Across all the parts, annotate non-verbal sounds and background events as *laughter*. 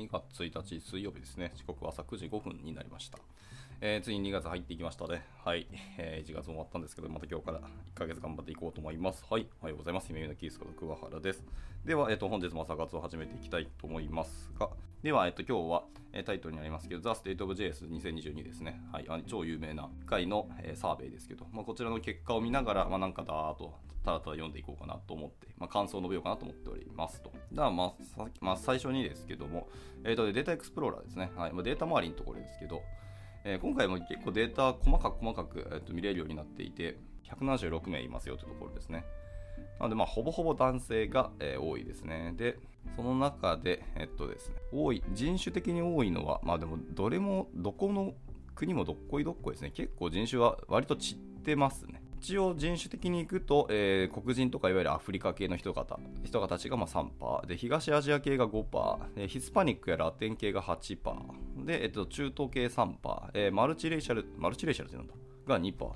2月1日水曜日ですね。時刻は朝9時5分になりました。えー、ついに2月入っていきましたね。はい。えー、1月終わったんですけど、また今日から1ヶ月頑張っていこうと思います。はい。おはようございます。姫のキースこと桑原です。では、えっ、ー、と、本日も朝活を始めていきたいと思いますが、では、えっ、と、今日は、えタイトルにありますけど、The State of JS2022 ですね。はい。あ超有名な回の、えサーベイですけど、まあ、こちらの結果を見ながら、まあ、なんかだーっと、ただただ読んでいこうかなと思って、まあ、感想を述べようかなと思っておりますと。では、まあ、まあ、最初にですけども、えっ、と、データエクスプローラーですね。はい。まあ、データ周りのところですけど、えー、今回も結構データ細かく細かく、えー、と見れるようになっていて、176名いますよというところですね。なので、まあ、ほぼほぼ男性が、えー、多いですね。で、その中で、えっとですね、多い、人種的に多いのは、まあでも、どれも、どこの国もどっこいどっこいですね。結構人種は割と散ってますね。一応人種的にいくと、えー、黒人とかいわゆるアフリカ系の人方人たちがまあ3%で東アジア系が5%でヒスパニックやラテン系が8%で、えっと、中東系3%、えー、マルチレーシャルマルチレーシャルってなんだ？が2%ちょ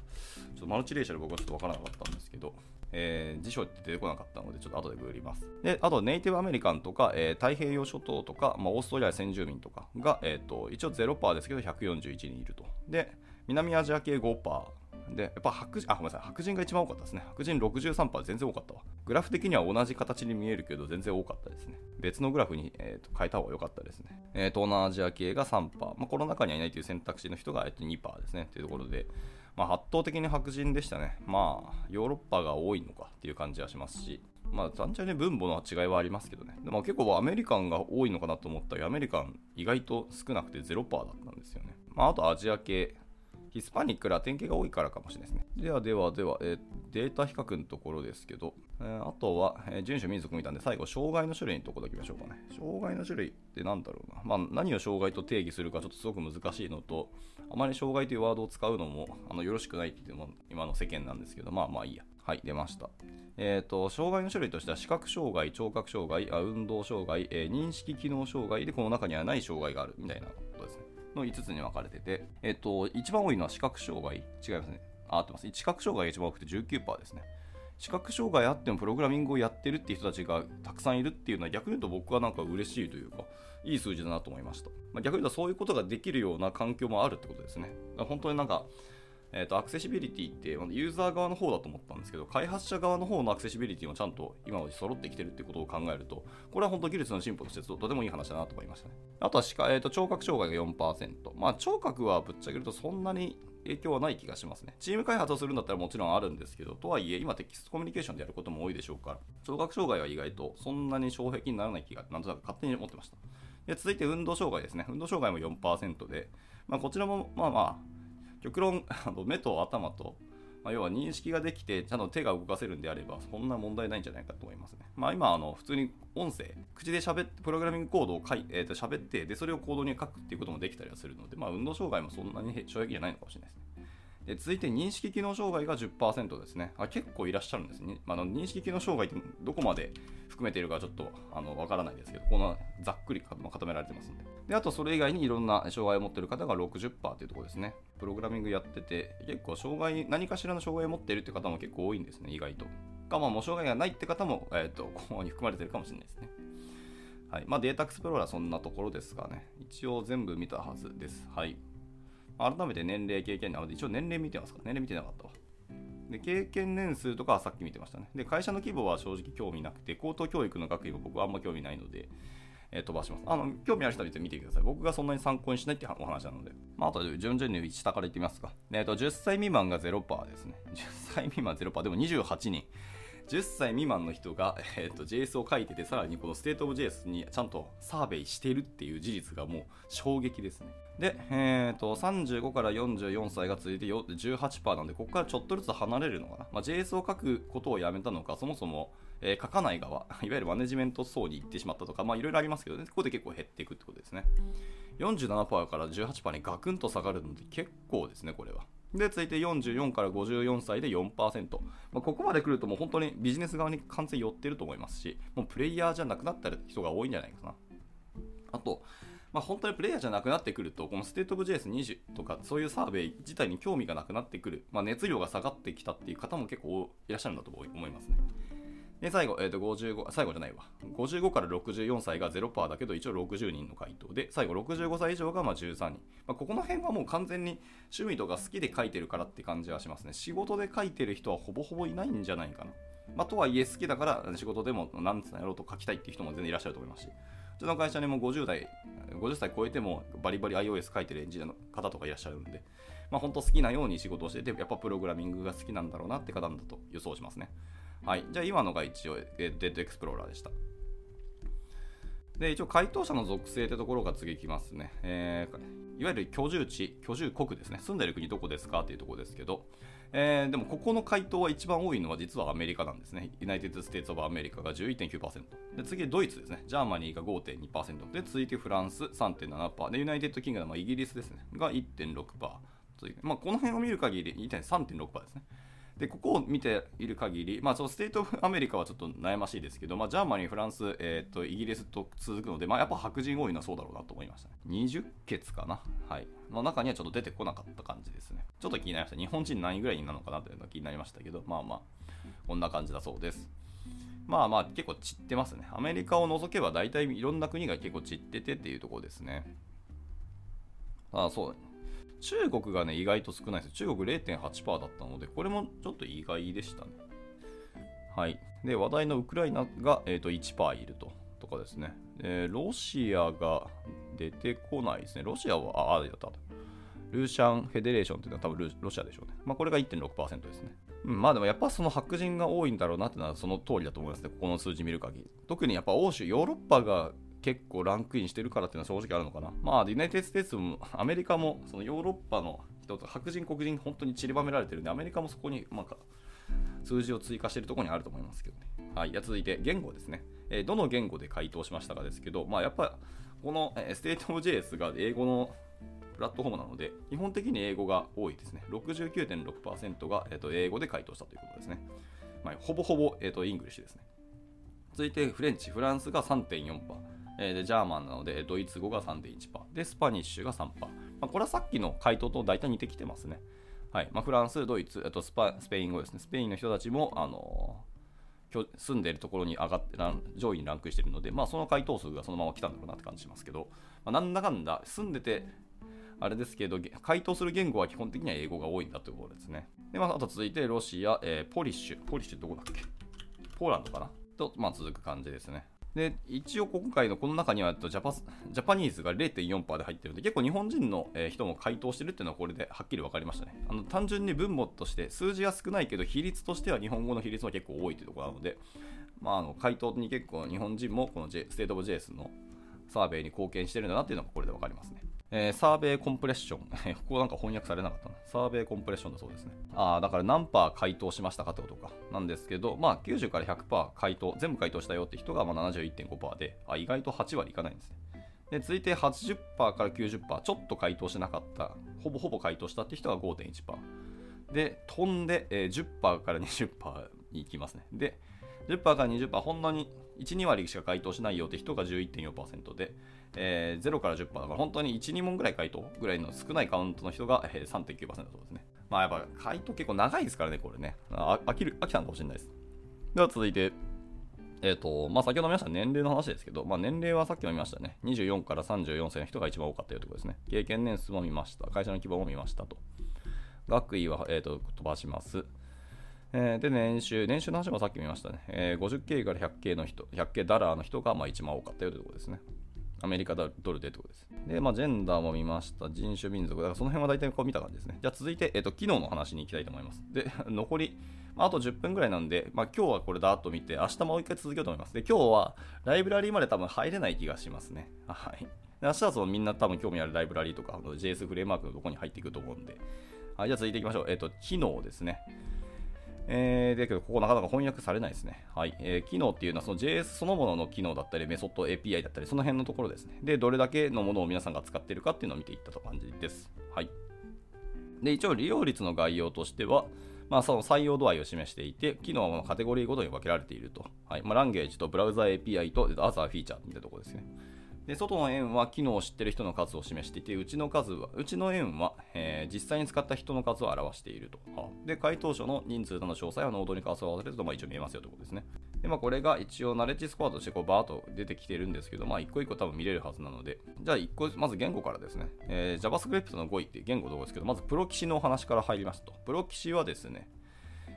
っとマルチレーシャル僕はちょっとわからなかったんですけど、えー、辞書って出てこなかったのでちょっと後でググりますであとネイティブアメリカンとか、えー、太平洋諸島とか、まあ、オーストラリア先住民とかが、えーと、一応0%ですけど141人いるとで南アジア系5%で、やっぱ白人、あ、ごめんなさい、白人が一番多かったですね。白人63%全然多かったわ。グラフ的には同じ形に見えるけど、全然多かったですね。別のグラフに、えーと、変えた方が良かったですね。えー、東南アジア系が3%、まあ、この中にはいないという選択肢の人が、えー、と2%ですね。というところで、まあ、圧倒的に白人でしたね。まあ、ヨーロッパが多いのかっていう感じはしますし、まあ、単純に分母の違いはありますけどね。でも結構アメリカンが多いのかなと思ったら、アメリカン意外と少なくて0%だったんですよね。まあ、あとアジア系、ヒスパニック、ラテン系が多いからかもしれないですね。ではではでは、えー、データ比較のところですけど、えー、あとは、えー、順守民族見たんで、最後、障害の種類のところだけ見ましょうかね。障害の種類って何だろうな。まあ、何を障害と定義するかちょっとすごく難しいのと、あまり障害というワードを使うのもあのよろしくないっていうのも今の世間なんですけど、まあまあいいや。はい、出ました。えっ、ー、と、障害の種類としては、視覚障害、聴覚障害、あ運動障害、えー、認識機能障害で、この中にはない障害があるみたいなことですね。の5つに分かれてて、えっと、一番多いのは視覚障害。違いますね。あ、合ってます。視覚障害が一番多くて19%ですね。視覚障害あってもプログラミングをやってるっていう人たちがたくさんいるっていうのは逆に言うと僕はなんか嬉しいというか、いい数字だなと思いました。まあ、逆に言うとそういうことができるような環境もあるってことですね。本当になんか、えーと、アクセシビリティってユーザー側の方だと思ったんですけど、開発者側の方のアクセシビリティもちゃんと今まで揃ってきてるってことを考えると、これは本当技術の進歩としてとてもいい話だなと思いましたね。あとは、えーと、聴覚障害が4%。まあ、聴覚はぶっちゃけるとそんなに影響はない気がしますね。チーム開発をするんだったらもちろんあるんですけど、とはいえ、今テキストコミュニケーションでやることも多いでしょうから、聴覚障害は意外とそんなに障壁にならない気が、なんとなく勝手に思ってました。で続いて運動障害ですね。運動障害も4%で、まあ、こちらもまあまあ、極論目と頭と、まあ、要は認識ができてちゃんと手が動かせるんであればそんな問題ないんじゃないかと思いますね。まあ、今あの普通に音声口で喋ってプログラミングコードを書い、えー、と喋ってでそれをコードに書くっていうこともできたりはするので、まあ、運動障害もそんなに衝撃じゃないのかもしれないですね。で続いて認識機能障害が10%ですねあ。結構いらっしゃるんですね。まあ、の認識機能障害ってどこまで含めているかちょっとあのわからないですけど、このざっくり固められてますんで。で、あとそれ以外にいろんな障害を持っている方が60%というところですね。プログラミングやってて、結構障害、何かしらの障害を持っているって方も結構多いんですね、意外と。か、まあ、もう障害がないって方も、えっ、ー、と、ここに含まれてるかもしれないですね。はい。まあ、データエクスプローラーそんなところですがね。一応全部見たはずです。はい。改めて年齢経験なので、一応年齢見てますか年齢見てなかったわ。で、経験年数とかはさっき見てましたね。で、会社の規模は正直興味なくて、高等教育の学位も僕はあんま興味ないので、え、飛ばします。あの、興味ある人は見てください。僕がそんなに参考にしないってお話なので。まあ、あと順々に下からいってみますか。えっ、ー、と、10歳未満が0%ですね。10歳未満0%。でも28人。10歳未満の人が、*laughs* えーと、JS を書いてて、さらにこのステートオブ JS にちゃんとサーベイしてるっていう事実がもう衝撃ですね。で、えーと、35から44歳が続いて18%なんで、ここからちょっとずつ離れるのかな。まあ、JS を書くことをやめたのか、そもそも、えー、書かない側、*laughs* いわゆるマネジメント層に行ってしまったとか、まあいろいろありますけどね、ここで結構減っていくってことですね。47%から18%にガクンと下がるので結構ですね、これは。で、続いて44から54歳で4%。まあ、ここまで来るともう本当にビジネス側に完全寄ってると思いますし、もうプレイヤーじゃなくなった人が多いんじゃないかな。あと、まあ、本当にプレイヤーじゃなくなってくると、このステートオブ JS20 とか、そういうサーベイ自体に興味がなくなってくる、まあ、熱量が下がってきたっていう方も結構いらっしゃるんだと思いますね。で、最後、えー、と55、最後じゃないわ。55から64歳が0%だけど、一応60人の回答で、最後65歳以上がま13人。まあ、ここの辺はもう完全に趣味とか好きで書いてるからって感じはしますね。仕事で書いてる人はほぼほぼいないんじゃないかな。まあ、とはいえ好きだから仕事でも何つうんやろうと書きたいっていう人も全然いらっしゃると思いますし。うちの会社にも50代、50歳超えてもバリバリ iOS 書いてるエンジニアの方とかいらっしゃるんで、まあ、本当好きなように仕事をしてて、やっぱプログラミングが好きなんだろうなって方だと予想しますね。はい。じゃあ今のが一応、 Data Explorer でした。で、一応回答者の属性ってところが次きますね。えー、いわゆる居住地、居住国ですね。住んでる国どこですかっていうところですけど、えー、でもここの回答は一番多いのは実はアメリカなんですね。 United States of America が11.9%。で、次ドイツですね。 Germany が5.2%。で、続いてフランス3.7%。で、 United Kingdom イギリスですね。が1.6%。まあ、この辺を見る限り3.6%ですね。で、ここを見ている限り、まあ、その States of America はちょっと悩ましいですけど、まあ、 Germany、フランス、えーと、イギリスと続くので、まあ、やっぱ白人多いのはそうだろうなと思いましたね。20カ国かな。はい。の中にはちょっと出てこなかった感じですね。ちょっと気になりました。日本人何位ぐらいなのかなというのが気になりましたけど、まあまあ、こんな感じだそうです。まあまあ、結構散ってますね。アメリカを除けば大体いろんな国が結構散っててっていうところですね。ああ、そう。中国がね、意外と少ないです。中国0.8%だったので、これもちょっと意外でしたね。はい。で、話題のウクライナが、えー、と1%いると。とかですね。えロシアが出てこないですね。ロシアは、あ、あ、だった。ルーシャンフェデレーションっていうのは多分ロシアでしょうね。まあ、これが1.6%ですね。うん、まあでもやっぱその白人が多いんだろうなっていうのはその通りだと思いますね。ここの数字見る限り。特にやっぱ欧州、ヨーロッパが結構ランクインしてるからっていうのは正直あるのかな。まあ、 United States もアメリカもそのヨーロッパの人と白人、黒人、本当に散りばめられてるんで、アメリカもそこに、まあ、数字を追加してるところにあると思いますけどね。はい、じゃ続いて言語ですね。えー、どの言語で回答しましたかですけど、まあ、やっぱこの、えー、 State of JS が英語のプラットフォームなので、基本的に英語が多いですね。69.6%が、えーと、英語で回答したということですね。まあ、ほぼほぼ、えーと、 English ですね。続いて French、フランスが3.4%。えー、で German なのでドイツ語が3.1%で Spanish が3%、まあ、これはさっきの回答と大体似てきてますね、はい。まあ、フランス、ドイツ、あとスパスペイン語ですね。スペインの人たちも、あのー、住んでいるところに上がって上位にランクしているので、まあ、その回答数がそのまま来たんだろうなって感じしますけど、まあ、なんだかんだ住んでてあれですけど、回答する言語は基本的には英語が多いんだということですね。で、まあ、あと続いて、ロシア、えー、 Polish。Polish どこだっけ？ポーランドかな？と、まあ、続く感じですね。で、一応今回のこの中にはジャパ Japanese が0.4%で入ってるので、結構日本人の人も回答してるっていうのはこれではっきり分かりましたね。あの単純に分母として数字は少ないけど、比率としては日本語の比率は結構多いというところなので、まあ、あの回答に結構日本人もこの、J、 State of JS のサーベイに貢献してるんだなっていうのがこれで分かりますね。えー、 Survey Completion。*laughs* ここなんか翻訳されなかったな。 Survey Completion だそうですね。ああ、だから何パー回答しましたかってことか。なんですけど、まあ90から100%回答、全部回答したよって人がまあ71.5%で、あ、意外と8割いかないんですね。で、続いて80%から90%、ちょっと回答しなかった、ほぼほぼ回答したって人が5.1%。で、飛んで、えー、10%から20%に行きますね。で、10%から20%、ほんのに1、2割しか回答しないよって人が11.4%で、えー、0から10%だから本当に1、2問ぐらい回答ぐらいの少ないカウントの人が、えー、3.9%そうですね。まあやっぱ回答結構長いですからね、これね。あ飽きる、飽きたのかもしれないです。では続いて、えっ、ー、と、まあ先ほど見ました年齢の話ですけど、まあ年齢はさっきも見ましたね。24から34歳の人が一番多かったよということですね。経験年数も見ました。会社の規模も見ましたと。学位は、えーと、飛ばします。えー、で、年収、年収の話もさっき見ましたね。えー、50K から 100K の人、100K ダラーの人がまあ一番多かったよというとことですね。アメリカドルでってことです。で、まあ、ジェンダーも見ました。人種、民族。だからその辺は大体こう見た感じですね。じゃあ続いて、えっ、と、機能の話に行きたいと思います。で、*laughs* 残り、まあ、あと10分ぐらいなんで、まあ、今日はこれだーっと見て、明日もう一回続けようと思います。で、今日はライブラリーまで多分入れない気がしますね。はい。明日はそのみんな多分興味あるライブラリーとか、JS フレームワークのとこに入っていくと思うんで。はい、じゃあ続いていきましょう。えっ、と、機能ですね。えー、だけど、ここなかなか翻訳されないですね。はい。えー、機能っていうのは、その JS そのものの機能だったり、メソッド API だったり、その辺のところですね。で、どれだけのものを皆さんが使っているかっていうのを見ていったと感じです。はい。で、一応利用率の概要としては、まあ、その採用度合いを示していて、機能はカテゴリーごとに分けられていると。はい。まあ、ランゲージとブラウザ API とアザーフィーチャーみたいなところですね。で外の円は機能を知っている人の数を示していて、うちの数は、うちの円は、えー、実際に使った人の数を表していると。で、回答者の人数などの詳細はノードに関わられると、まあ、一応見えますよということですね。で、まあ、これが一応ナレッジスコアとしてこうバーっと出てきてるんですけど、まあ、一個一個多分見れるはずなので、じゃあ一個、まず言語からですね、えー、JavaScript の語彙って言語のところですけど、まずプロキシのお話から入りますと。プロキシはですね、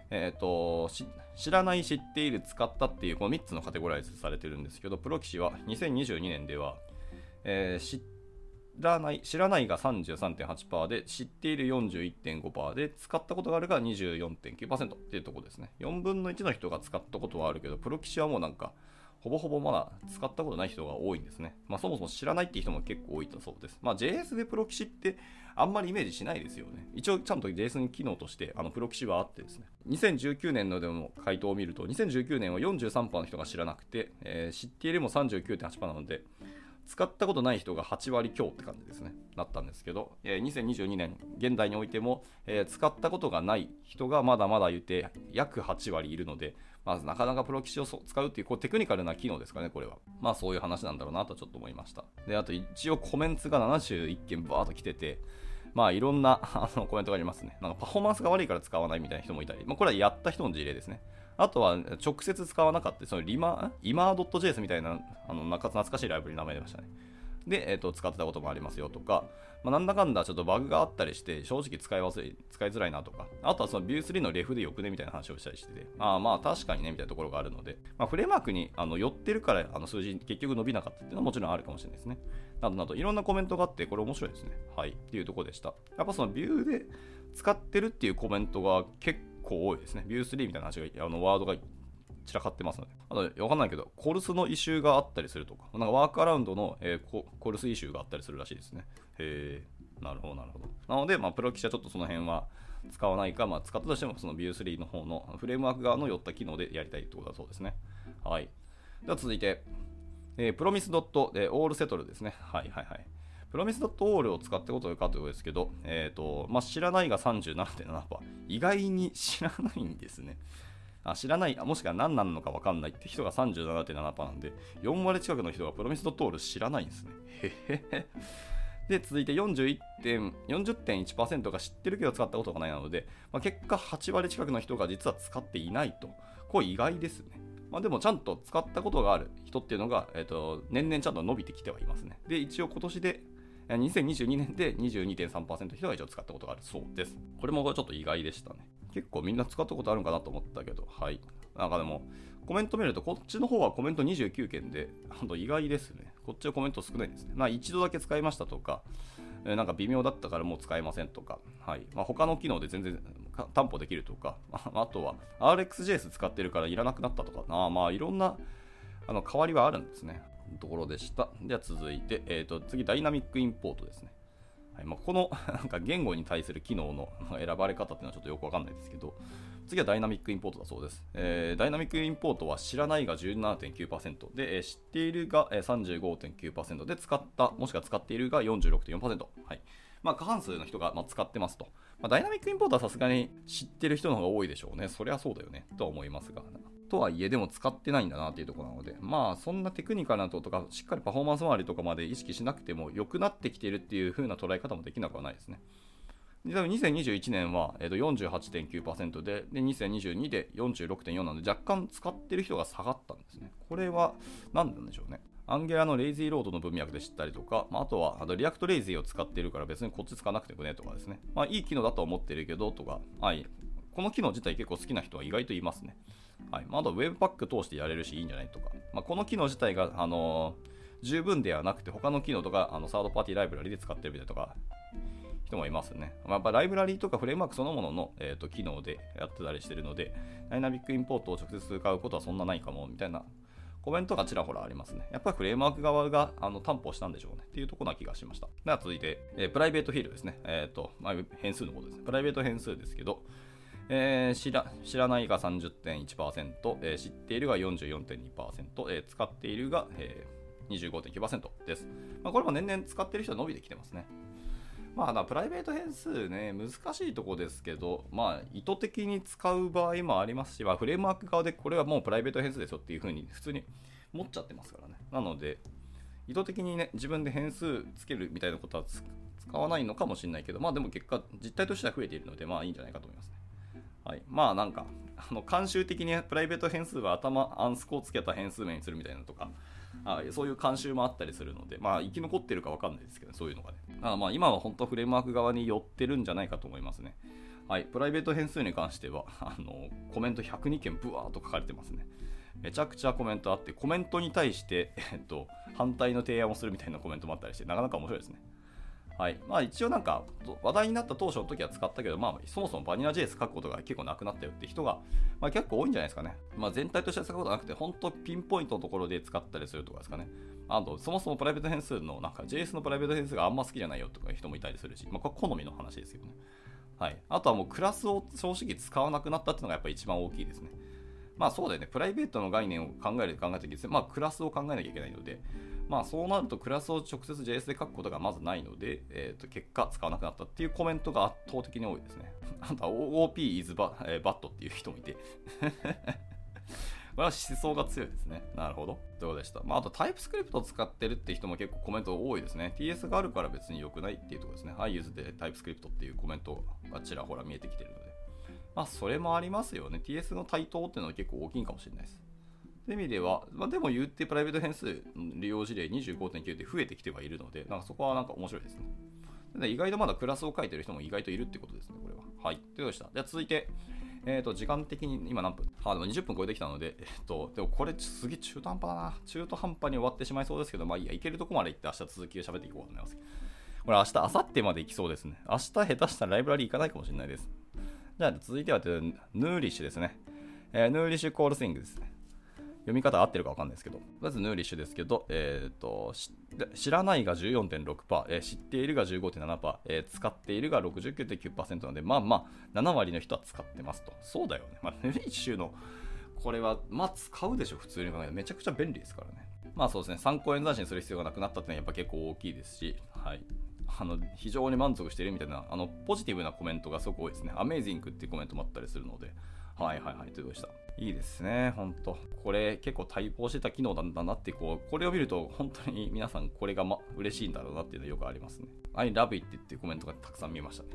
え、ー、と、知らない、知っている、使ったっていう、この3つのカテゴライズされてるんですけど、プロ棋士は2022年では、えー、知らない、知らないが33.8%で、知っている41.5%で、使ったことがあるが24.9%っていうところですね。4分の1の人が使ったことはあるけど、プロ棋士はもうなんか、ほぼほぼまだ使ったことない人が多いんですね。まあそもそも知らないっていう人も結構多いとそうです。まあ JS でプロ棋士ってあんまりイメージしないですよね。一応ちゃんと JS に機能としてあのプロ棋士はあってですね。2019年のでも回答を見ると、2019年は43%の人が知らなくて、えー、知っているも39.8%なので、使ったことない人が8割強って感じですね。なったんですけど、え、2022年、現代においても、え、使ったことがない人がまだまだいて、約8割いるので、まずなかなかプロ棋士を使うっていうこうテクニカルな機能ですかね、これは。まあそういう話なんだろうなとちょっと思いました。で、あと一応コメントが71件バーっと来てて、まあいろんな *laughs* あのコメントがありますね。なんかパフォーマンスが悪いから使わないみたいな人もいたり、まあ、これはやった人の事例ですね。あとは直接使わなかった、そのリマ、イマー .js みたいな、あの、懐かしいライブラリ名前出ましたね。で、えーと、使ってたこともありますよとか、まあ、なんだかんだちょっとバグがあったりして、正直使い忘れ、使いづらいなとか、あとはその View3 のレフでよくねみたいな話をしたりしてて、ああまあ確かにねみたいなところがあるので、まあ、フレームワークにあの寄ってるからあの数字結局伸びなかったっていうのはもちろんあるかもしれないですね。などなど、いろんなコメントがあって、これ面白いですね。はい。っていうとこでした。やっぱその View で使ってるっていうコメントが結構多いですね。View3 みたいな話が、あのワードが散らかってますので。あと、わかんないけど、コルスのイシューがあったりするとか、なんかワークアラウンドの、えー、コルスイシューがあったりするらしいですね。へえ、なるほど、なるほど。なので、まあ、プロ棋士はちょっとその辺は使わないか、まあ、使ったとしても、その View3 の方のフレームワーク側の寄った機能でやりたいってことだそうですね。はい。では続いて、えー、プロミスドットでオールセトルですね。はいはいはい。プロミスドットオールを使ってことかということですけど、えっ、ー、と、まあ、知らないが37.7%。意外に知らないんですね。あ知らない、もしくは何なのか分かんないって人が37.7%なんで、4割近くの人がプロミスドトール知らないんですね。へへへ。で、続いて40.1%が知ってるけど使ったことがないなので、まあ、結果8割近くの人が実は使っていないと。これ意外ですね。まあ、でもちゃんと使ったことがある人っていうのが、えーと、年々ちゃんと伸びてきてはいますね。で、一応今年で2022年で22.3%人が一応使ったことがあるそうです。これもちょっと意外でしたね。結構みんな使ったことあるんかなと思ったけど、はい。なんかでも、コメント見ると、こっちの方はコメント29件で、ほんと意外ですね。こっちはコメント少ないですね。まあ一度だけ使いましたとか、えなんか微妙だったからもう使えませんとか、はい。まあ、他の機能で全然担保できるとか、*laughs* あとは RxJS 使ってるからいらなくなったとか、あまあいろんなあの変わりはあるんですね。ところでした。では続いて、えーと、次、ダイナミックインポートですね。はいまあ、この *laughs* なんか言語に対する機能の選ばれ方っていうのはちょっとよくわかんないですけど、次はダイナミックインポートだそうです。えー、ダイナミックインポートは知らないが17.9%で、えー、知っているが35.9%で、使った、もしくは使っているが46.4%。はいまあ、過半数の人がま使ってますと。まあ、ダイナミックインポートはさすがに知ってる人の方が多いでしょうね。そりゃそうだよね。とは思いますが。とはいえでも使ってないんだなっていうところなので、まあそんなテクニカルなこととか、しっかりパフォーマンス周りとかまで意識しなくても良くなってきているっていう風な捉え方もできなくはないですね。で2021年は、えー、と48.9%でで、2022で46.4なので、若干使ってる人が下がったんですね。これは何なんでしょうね。Angular の lazy load の文脈で知ったりとか、まあ、あとはあと React lazy を使ってるから別にこっち使わなくてもねとかですね。まあいい機能だと思ってるけどとか、はい、この機能自体結構好きな人は意外といますね。はいまあ、あと Webpack 通してやれるしいいんじゃないとか、まあ、この機能自体が、あのー、十分ではなくて他の機能とかあのサードパーティーライブラリで使ってるみたいとか人もいますね。まあ、やっぱライブラリとかフレームワークそのものの、えーと、機能でやってたりしてるので、 dynamic import を直接使うことはそんなないかもみたいなコメントがちらほらありますね。やっぱりフレームワーク側があの担保したんでしょうねっていうところな気がしました。では続いて、えー、プライベートフィールですね。えっ、ー、と、まあ、変数のことですね。プライベート変数ですけど、えー、知ら知らないが30.1%、えー、知っているが44.2%、えー、使っているが、えー、25.9%です。まあ、これも年々使っている人は伸びてきてますね。まあ、プライベート変数ね、難しいとこですけど、まあ、意図的に使う場合もありますし、まあ、フレームワーク側でこれはもうプライベート変数ですよっていうふうに普通に持っちゃってますからね。なので、意図的にね、自分で変数つけるみたいなことは使わないのかもしれないけど、まあでも結果、実態としては増えているので、まあいいんじゃないかと思いますね。はい、まあなんかあの慣習的にプライベート変数は頭アンスコをつけた変数名にするみたいなとかあそういう慣習もあったりするので、まあ、生き残ってるか分かんないですけど、ねそういうのがね。あまあ今は本当フレームワーク側に寄ってるんじゃないかと思いますね。はい、プライベート変数に関しては、あのコメント102件ブワーっと書かれてますね。めちゃくちゃコメントあって、コメントに対して、えっと、反対の提案をするみたいなコメントもあったりして、なかなか面白いですね。はい。まあ一応なんか、話題になった当初の時は使ったけど、まあそもそもバニラ JS 書くことが結構なくなったよって人が、まあ結構多いんじゃないですかね。まあ全体として使うことなくて、本当ピンポイントのところで使ったりするとかですかね。あと、そもそもプライベート変数の、なんか JS のプライベート変数があんま好きじゃないよとかいう人もいたりするし、まあこれ好みの話ですよね。はい。あとはもうクラスを正直使わなくなったっていうのがやっぱり一番大きいですね。まあそうだよね。プライベートの概念を考える考えた時に、まあクラスを考えなきゃいけないので、まあそうなるとクラスを直接 JS で書くことがまずないので、えー、と結果使わなくなったっていうコメントが圧倒的に多いですね。あとは OP is bad、えー、っていう人もいて *laughs* これは思想が強いですね。なるほど。どうことでした。まあ、あとタイプスクリプトを使ってるって人も結構コメント多いですね。TS があるから別に良くないっていうところですね。I use でタイプスクリプトっていうコメントがちらほら見えてきてるので。まあ、それもありますよね。TS の対等っていうのは結構大きいかもしれないです。そういう意味では、まあ、でも言ってプライベート変数利用事例25.9で増えてきてはいるので、なんかそこはなんか面白いですね。で意外とまだクラスを書いてる人も意外といるってことですね、これは。はい。ということでした。じゃあ続いて、えっ、ー、と、時間的に今何分？あ、でも20分超えてきたので、えっ、ー、と、でもこれすげえ中途半端だな。中途半端に終わってしまいそうですけど、まあいいや、いけるとこまで行って明日続きを喋っていこうと思います。これ明日、明後日まで行きそうですね。明日下手したらライブラリー行かないかもしれないです。じゃあ続いては、ヌーリッシュですね。えー、ヌーリッシュコールスイングですね。読み方合ってるか分かんないですけど、まずヌーリッシュですけど、えーと、知らないが14.6%、えー、知っているが15.7%、えー、使っているが69.9%なので、まあまあ、7割の人は使ってますと。そうだよね。まあ、ヌーリッシュのこれは、まあ、使うでしょ、普通に考えて。めちゃくちゃ便利ですからね。まあそうですね、参考演算子にする必要がなくなったっていうのはやっぱ結構大きいですし、はい。あの非常に満足しているみたいなあのポジティブなコメントがすごく多いですね。アメイジングっていうコメントもあったりするので、はいはいはい、ということでした？いいですね、本当これ結構対応してた機能なんだなって、こう、これを見ると本当に皆さんこれが、ま、嬉しいんだろうなっていうのはよくありますね。I love it っていうコメントがたくさん見ましたね。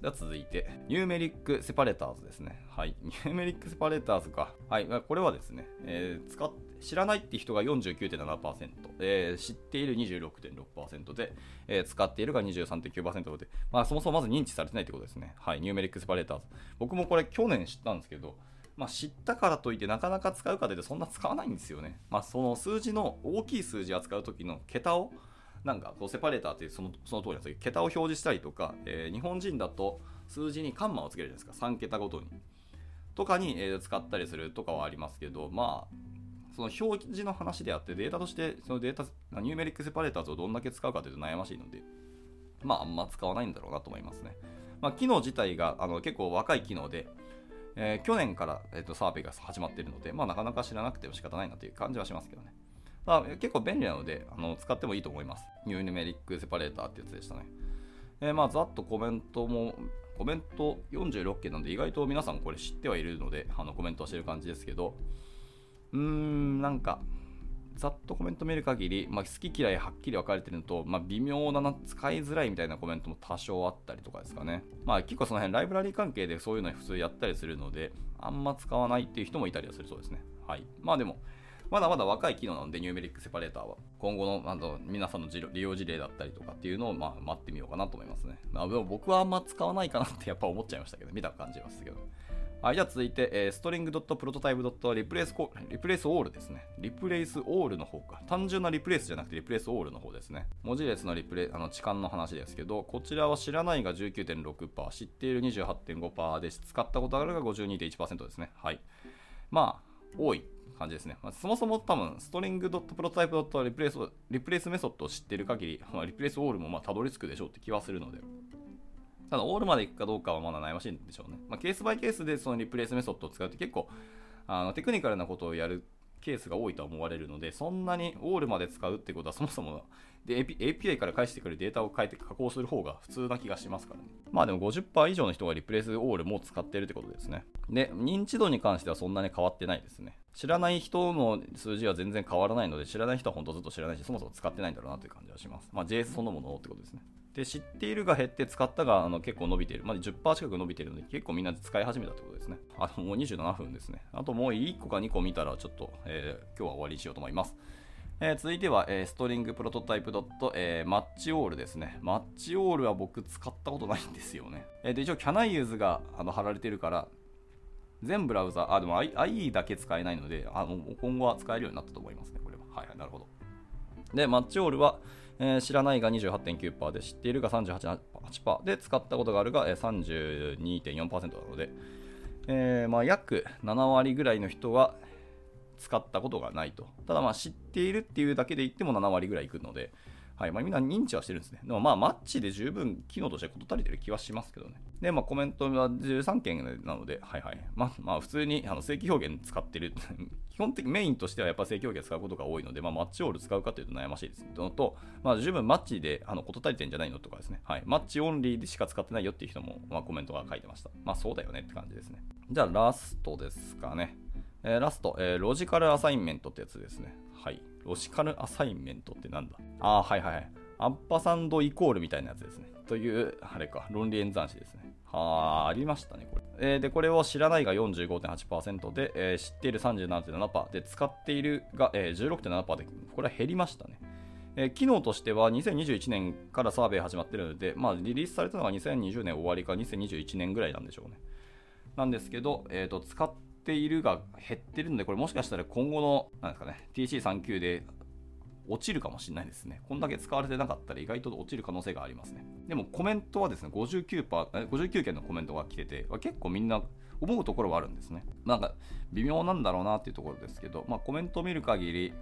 では続いて、ニューメリックセパレーターズですね。はい。ニューメリックセパレーターズか。はい。これはですね、えー、使っ知らないって人が49.7%、えー、知っている26.6%で、えー、使っているが23.9%で、まあ、そもそもまず認知されてないってことですね。はい。ニューメリックセパレーターズ。僕もこれ去年知ったんですけど、まあ、知ったからといってなかなか使うかというとそんな使わないんですよね。まあ、その数字の大きい数字扱う時の桁をなんかこうセパレーターってそのその通りなんですけど桁を表示したりとか、えー、日本人だと数字にカンマをつけるじゃないですか3桁ごとにとかに、えー、使ったりするとかはありますけどまあその表示の話であってデータとしてそのデータニューメリックセパレーターズをどんだけ使うかというと悩ましいのでまああんま使わないんだろうなと思いますね、まあ、機能自体があの結構若い機能でえー、去年から、えーと、サーベイが始まっているので、まあ、なかなか知らなくても仕方ないなという感じはしますけどね。まあ、結構便利なのであの使ってもいいと思います。ニューメリックセパレーターってやつでしたね。えー、まあ、ざっとコメントも、コメント46件なんで意外と皆さんこれ知ってはいるので、あのコメントはしてる感じですけど、うーん、なんか、ざっとコメント見る限り、まあ、好き嫌いはっきり分かれてるのと、まあ、微妙だな使いづらいみたいなコメントも多少あったりとかですかね。まあ結構その辺ライブラリー関係でそういうの普通やったりするので、あんま使わないっていう人もいたりはするそうですね。はい。まあでも、まだまだ若い機能なので、ニューメリックセパレーターは。今後のあの皆さんの利用事例だったりとかっていうのを、まあ、待ってみようかなと思いますね。まあ、でも僕はあんま使わないかなってやっぱ思っちゃいましたけど、見た感じますけど。はい、じゃあ続いて、えー、string.prototype.replaceall ですね。replace all の方か。単純なリプレイスじゃなくてリプレイス all の方ですね。文字列のリプレイ、あの、置換の話ですけど、こちらは知らないが19.6%、知っている28.5%で、使ったことあるが52.1%ですね。はい。まあ、多い感じですね。まあ、そもそも多分、string.prototype.replace リプレイスメソッドを知っている限り、まあ、リプレイス all もまあたどり着くでしょうって気はするので、ただ、オールまでいくかどうかはまだ悩ましいんでしょうね。まあ、ケースバイケースでそのリプレイスメソッドを使うと結構、あのテクニカルなことをやるケースが多いと思われるので、そんなにオールまで使うってことはそもそもで API から返してくるデータを変えて加工する方が普通な気がしますからね。まあでも50%以上の人がリプレイスオールも使ってるってことですね。で、認知度に関してはそんなに変わってないですね。知らない人の数字は全然変わらないので、知らない人は本当ずっと知らないし、そもそも使ってないんだろうなという感じはします。まあ JS そのものってことですね。で、知っているが減って使ったがあの結構伸びている。まあ、10%近く伸びているので、結構みんな使い始めたってことですね。あともう27分ですね。あともう1個か2個見たら、ちょっと、えー、今日は終わりにしようと思います。えー、続いては、えー、ストリングプロトタイプドット、えー、マッチオールですね。マッチオールは僕使ったことないんですよね。えー、で、一応、キャナイユーズがあの貼られてるから、全ブラウザー、あ、でも IE だけ使えないので、あの今後は使えるようになったと思いますね、これは。はいはい、なるほど。で、マッチオールは、えー、知らないが28.9%で、知っているが38.8%で、使ったことがあるが、えー、32.4%なので、えーまあ、約7割ぐらいの人は使ったことがないと。ただまあ知っているっていうだけで言っても7割ぐらいいくので、はいまあ、みんな認知はしてるんですね。でもまあマッチで十分機能として事足りてる気はしますけどね。で、まあコメントは13件なので、はいはい。まあ、まあ普通にあの正規表現使ってる。基本的にメインとしてはやっぱ正規表現使うことが多いので、まあマッチオール使うかというと悩ましいですとのと、まあ十分マッチであの事足りてんじゃないのとかですね。はい。マッチオンリーでしか使ってないよっていう人も、まあコメントが書いてました。まあそうだよねって感じですね。じゃあラストですかね。えー、ラスト、えー、ロジカルアサインメントってやつですね。はい。ロジカルアサインメントってなんだ？ああ、はいはい。アッパサンドイコールみたいなやつですね。という、あれか、論理演算子ですね。はあ、ありましたね、これ。えー、で、これを知らないが45.8%で、えー、知っている37.7%で、使っているが、えー、16.7%で、これは減りましたね。えー、機能としては2021年からサーベイ始まってるので、まあ、リリースされたのが2020年終わりか2021年ぐらいなんでしょうね。なんですけど、えーと、使っているが減ってるので、これもしかしたら今後のなんですか、ね、TC39 で落ちるかもしれないですね。こんだけ使われてなかったら意外と落ちる可能性がありますね。でもコメントはですね、59%、59件のコメントが来てて、結構みんな思うところはあるんですね。なんか微妙なんだろうなっていうところですけど、まあ、コメントを見る限り、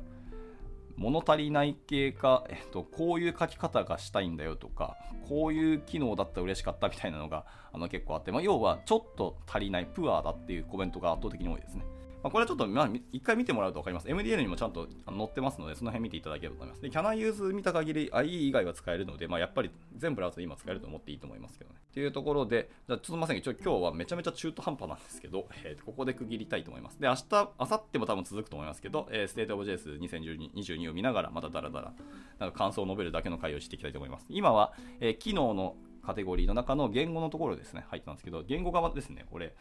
物足りない系か、えっと、こういう書き方がしたいんだよとか、こういう機能だったら嬉しかったみたいなのがあの結構あって、まあ、要はちょっと足りない、プアだっていうコメントが圧倒的に多いですね。まあ、これはちょっと、まあ、一回見てもらうと分かります。MDN にもちゃんと載ってますので、その辺見ていただければと思います。で、キャナユーズ見た限り IE 以外は使えるので、まあ、やっぱり全ブラウザ今使えると思っていいと思いますけどね。というところで、じゃあちょっとまさに今日はめちゃめちゃ中途半端なんですけど、えー、ここで区切りたいと思います。で、明日、明後日も多分続くと思いますけど、えー、State of JS2022 を見ながら、またダラダラ、なんか感想を述べるだけの回をしていきたいと思います。今は、えー、機能のカテゴリーの中の言語のところですね、入ったんですけど、言語側ですね、これ、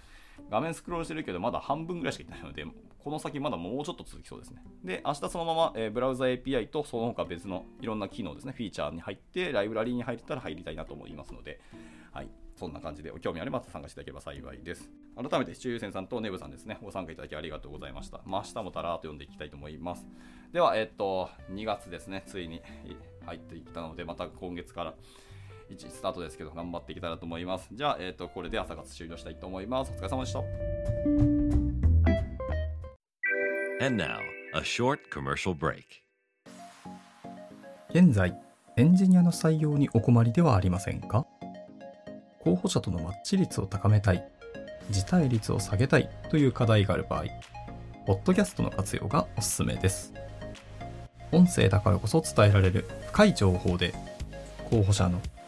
画面スクロールしてるけど、まだ半分ぐらいしかいってないので、この先まだもうちょっと続きそうですね。で、明日そのまま、え、ブラウザ API とその他別のいろんな機能ですね、フィーチャーに入って、ライブラリーに入ったら入りたいなと思いますので、はい。そんな感じで、お興味あれば参加していただければ幸いです。改めて、視聴優先さんとネブさんですね、ご参加いただきありがとうございました。まあ、明日もたらーっと読んでいきたいと思います。では、えっと、2月ですね、ついに入ってきたので、また今月から1スタートですけど、頑張っていけたらと思います。じゃあ、えっ、ー、と、これで朝活終了したいと思います。お疲れ様でした。And now, a short commercial break. 現在、エンジニアの採用にお困りではありませんか？候補者とのマッチ率を高めたい、辞退率を下げたいという課題がある場合、ポッドキャストの活用がおすすめです。音声だからこそ伝えられる深い情報で、候補者の